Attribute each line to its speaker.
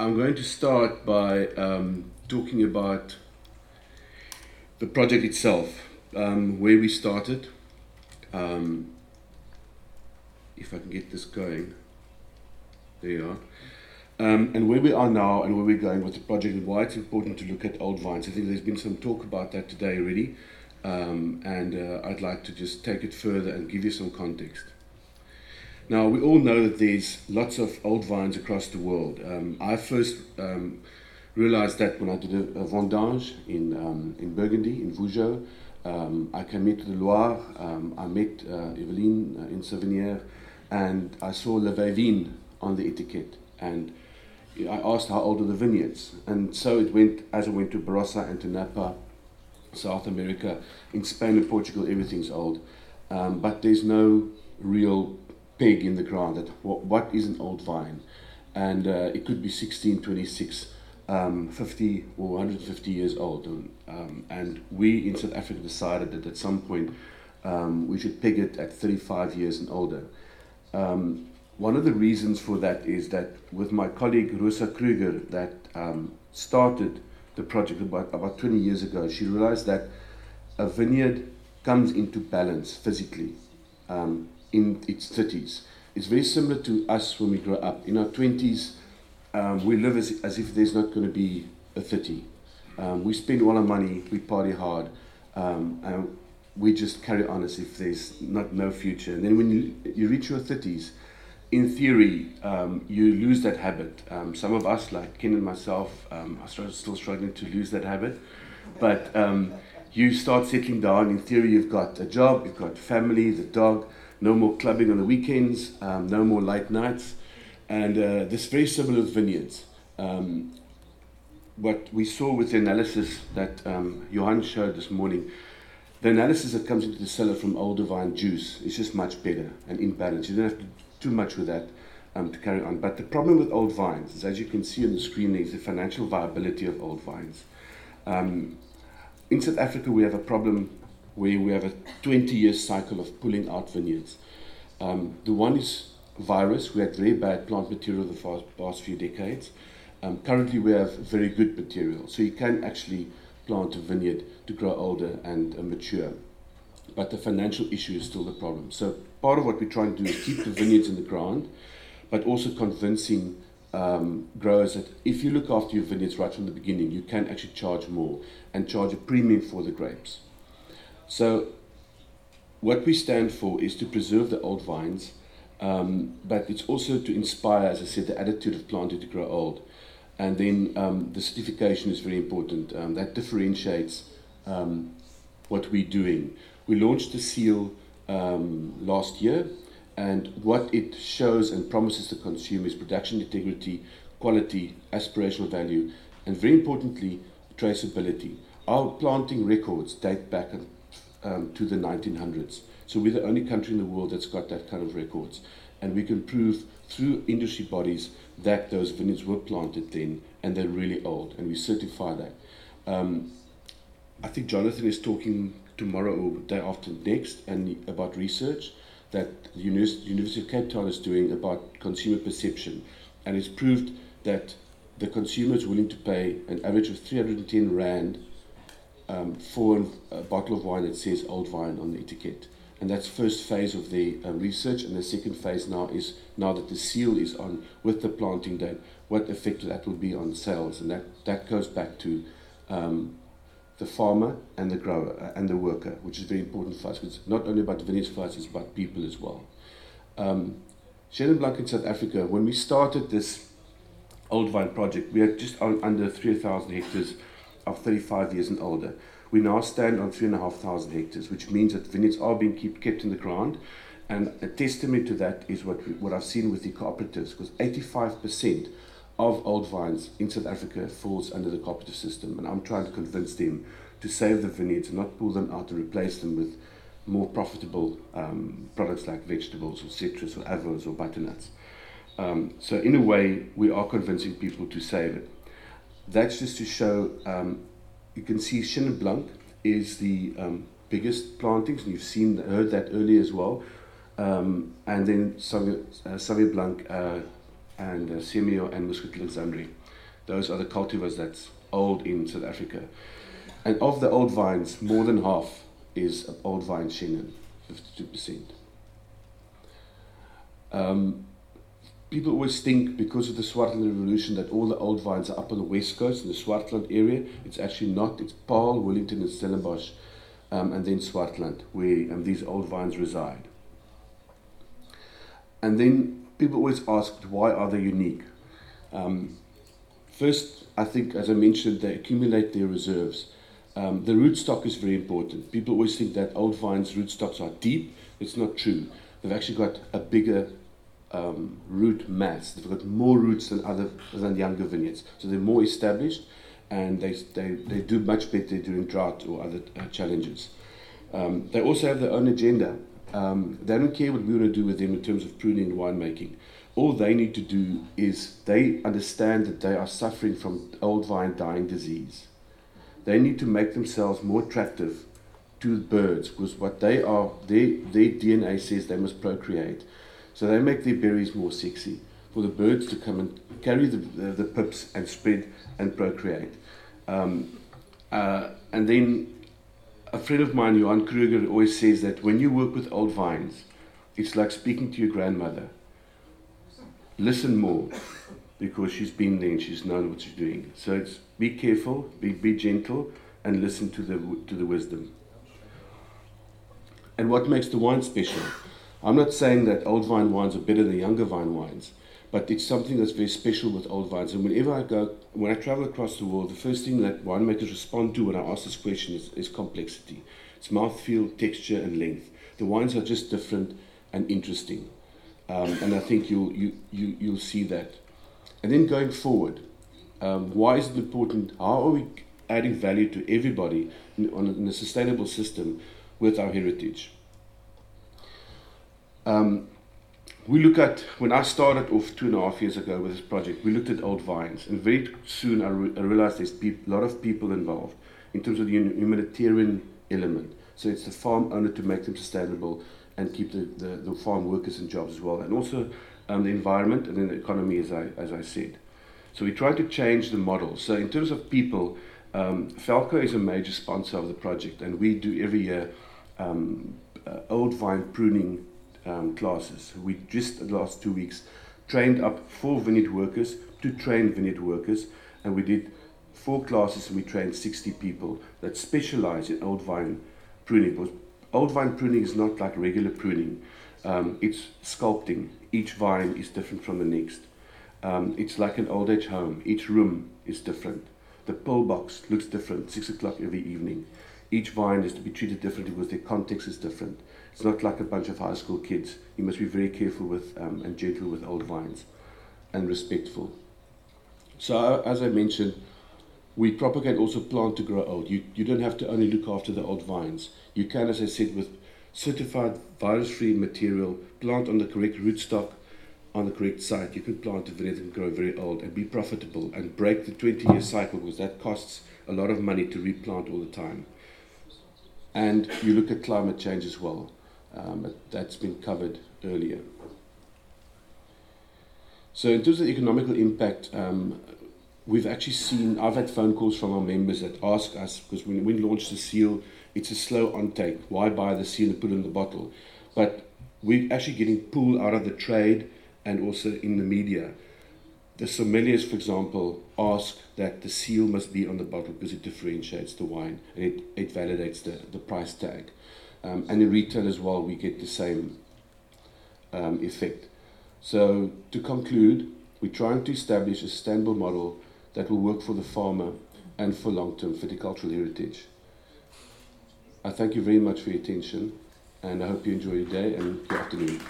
Speaker 1: I'm going to start by um, talking about the project itself, um, where we started. Um, if I can get this going, there you are. Um, and where we are now and where we're going with the project and why it's important to look at old vines. I think there's been some talk about that today already, um, and uh, I'd like to just take it further and give you some context. Now, we all know that there's lots of old vines across the world. Um, I first um, realized that when I did a, a vendange in, um, in Burgundy, in Vougeot. Um, I came into the Loire, um, I met uh, Eveline uh, in Savennières, and I saw Le Vin on the etiquette. And I asked how old are the vineyards. And so it went, as I went to Barossa and to Napa, South America, in Spain and Portugal, everything's old. Um, but there's no real peg in the ground that what, what is an old vine. And uh, it could be 1626, um, 50 or 150 years old. Um, and we in South Africa decided that at some point um, we should peg it at 35 years and older. Um, one of the reasons for that is that with my colleague Rosa Kruger that um, started the project about, about 20 years ago, she realized that a vineyard comes into balance physically um, in its 30s. It's very similar to us when we grow up. In our 20s, um, we live as, as if there's not going to be a 30. Um, we spend all our money, we party hard, um, and we just carry on as if there's not no future. And then when you, you reach your 30s, in theory, um, you lose that habit. Um, some of us, like Ken and myself, um, are still struggling to lose that habit. But um, you start settling down. In theory, you've got a job, you've got family, the dog, no more clubbing on the weekends, um, no more late nights. And uh, this is very similar with vineyards. Um, what we saw with the analysis that um, Johan showed this morning, the analysis that comes into the cellar from older vine juice is just much better and in balance. You don't have to do too much with that um, to carry on. But the problem with old vines is, as you can see on the screen, is the financial viability of old vines. Um, in South Africa, we have a problem where we have a 20 year cycle of pulling out vineyards. Um, the one is virus. We had very bad plant material the past few decades. Um, currently, we have very good material, so you can actually plant a vineyard to grow older and uh, mature. But the financial issue is still the problem. So, part of what we're trying to do is keep the vineyards in the ground, but also convincing um, growers that if you look after your vineyards right from the beginning, you can actually charge more and charge a premium for the grapes. So, what we stand for is to preserve the old vines, um, but it's also to inspire, as I said, the attitude of planting to grow old. And then um, the certification is very important. Um, that differentiates um, what we're doing. We launched the seal um, last year, and what it shows and promises the consumer is production integrity, quality, aspirational value, and very importantly, traceability. Our planting records date back um, to the 1900s. So we're the only country in the world that's got that kind of records. And we can prove through industry bodies that those vineyards were planted then and they're really old, and we certify that. Um, I think Jonathan is talking tomorrow or day after next and about research that the University of Cape Town is doing about consumer perception, and it's proved that the consumer is willing to pay an average of 310 rand um, for a bottle of wine that says old vine on the etiquette. And that's first phase of the uh, research and the second phase now is now that the seal is on with the planting date what effect that will be on sales. And that that goes back to um, the farmer and the grower uh, and the worker which is very important for us it's not only about vineyards for us it's about people as well. Um, Chenin Blanc in South Africa when we started this old vine project we had just on, under 3,000 hectares of 35 years and older we now stand on 3,500 hectares, which means that vineyards are being keep, kept in the ground. And a testament to that is what, we, what I've seen with the cooperatives, because 85% of old vines in South Africa falls under the cooperative system. And I'm trying to convince them to save the vineyards and not pull them out and replace them with more profitable um, products like vegetables or citrus or avos or butternuts. Um, so in a way, we are convincing people to save it. That's just to show um, you can see Chenin Blanc is the um, biggest plantings, and you've seen heard that earlier as well. Um, and then Sauvignon, uh, Blanc uh, and uh, Semillon and Muscat d'Alexandrie. Those are the cultivars that's old in South Africa. And of the old vines, more than half is old vine Chenin, 52%. Um, people always think because of the Swartland Revolution that all the old vines are up on the west coast in the Swartland area. It's actually not. It's Paarl, Wellington, and Stellenbosch, um, and then Swartland, where um, these old vines reside. And then people always ask, why are they unique? Um, first, I think, as I mentioned, they accumulate their reserves. Um, the rootstock is very important. People always think that old vines' rootstocks are deep. It's not true. They've actually got a bigger um, root mass. They've got more roots than other than younger vineyards, so they're more established, and they they, they do much better during drought or other uh, challenges. Um, they also have their own agenda. Um, they don't care what we want to do with them in terms of pruning and winemaking. All they need to do is they understand that they are suffering from old vine dying disease. They need to make themselves more attractive to birds because what they are, their, their DNA says they must procreate. So they make their berries more sexy for the birds to come and carry the, the, the pips and spread and procreate. Um, uh, and then a friend of mine, Johan Kruger, always says that when you work with old vines, it's like speaking to your grandmother. Listen more because she's been there and she's known what she's doing. So it's be careful, be, be gentle, and listen to the, to the wisdom. And what makes the wine special? I'm not saying that old vine wines are better than younger vine wines, but it's something that's very special with old vines. And whenever I go, when I travel across the world, the first thing that winemakers respond to when I ask this question is, is complexity. It's mouthfeel, texture, and length. The wines are just different and interesting. Um, and I think you'll, you, you, you'll see that. And then going forward, um, why is it important? How are we adding value to everybody on a, in a sustainable system with our heritage? Um, we look at when I started off two and a half years ago with this project, we looked at old vines, and very soon I, re- I realized there's a lot of people involved in terms of the humanitarian element. So it's the farm owner to make them sustainable and keep the, the, the farm workers in jobs as well, and also um, the environment and then the economy, as I, as I said. So we tried to change the model. So in terms of people, um, Falco is a major sponsor of the project, and we do every year um, uh, old vine pruning um, classes. We just the last two weeks trained up four vineyard workers to train vineyard workers, and we did four classes and we trained 60 people that specialize in old vine pruning. Because old vine pruning is not like regular pruning. Um, it's sculpting. Each vine is different from the next. Um, it's like an old age home. Each room is different. The pill box looks different, six o'clock every evening. Each vine is to be treated differently because their context is different. It's not like a bunch of high school kids. You must be very careful with um, and gentle with old vines and respectful. So, as I mentioned, we propagate also plant to grow old. You, you don't have to only look after the old vines. You can, as I said, with certified virus free material, plant on the correct rootstock on the correct site. You can plant a vineyard and grow very old and be profitable and break the 20 year cycle because that costs a lot of money to replant all the time. And you look at climate change as well. Um, that's been covered earlier. So, in terms of the economical impact, um, we've actually seen, I've had phone calls from our members that ask us, because when we launched the seal, it's a slow ontake. Why buy the seal and put it in the bottle? But we're actually getting pulled out of the trade and also in the media. The sommeliers, for example, ask that the seal must be on the bottle because it differentiates the wine and it, it validates the, the price tag. Um, and in retail as well, we get the same um, effect. So, to conclude, we're trying to establish a sustainable model that will work for the farmer and for long term viticultural heritage. I thank you very much for your attention and I hope you enjoy your day and your afternoon.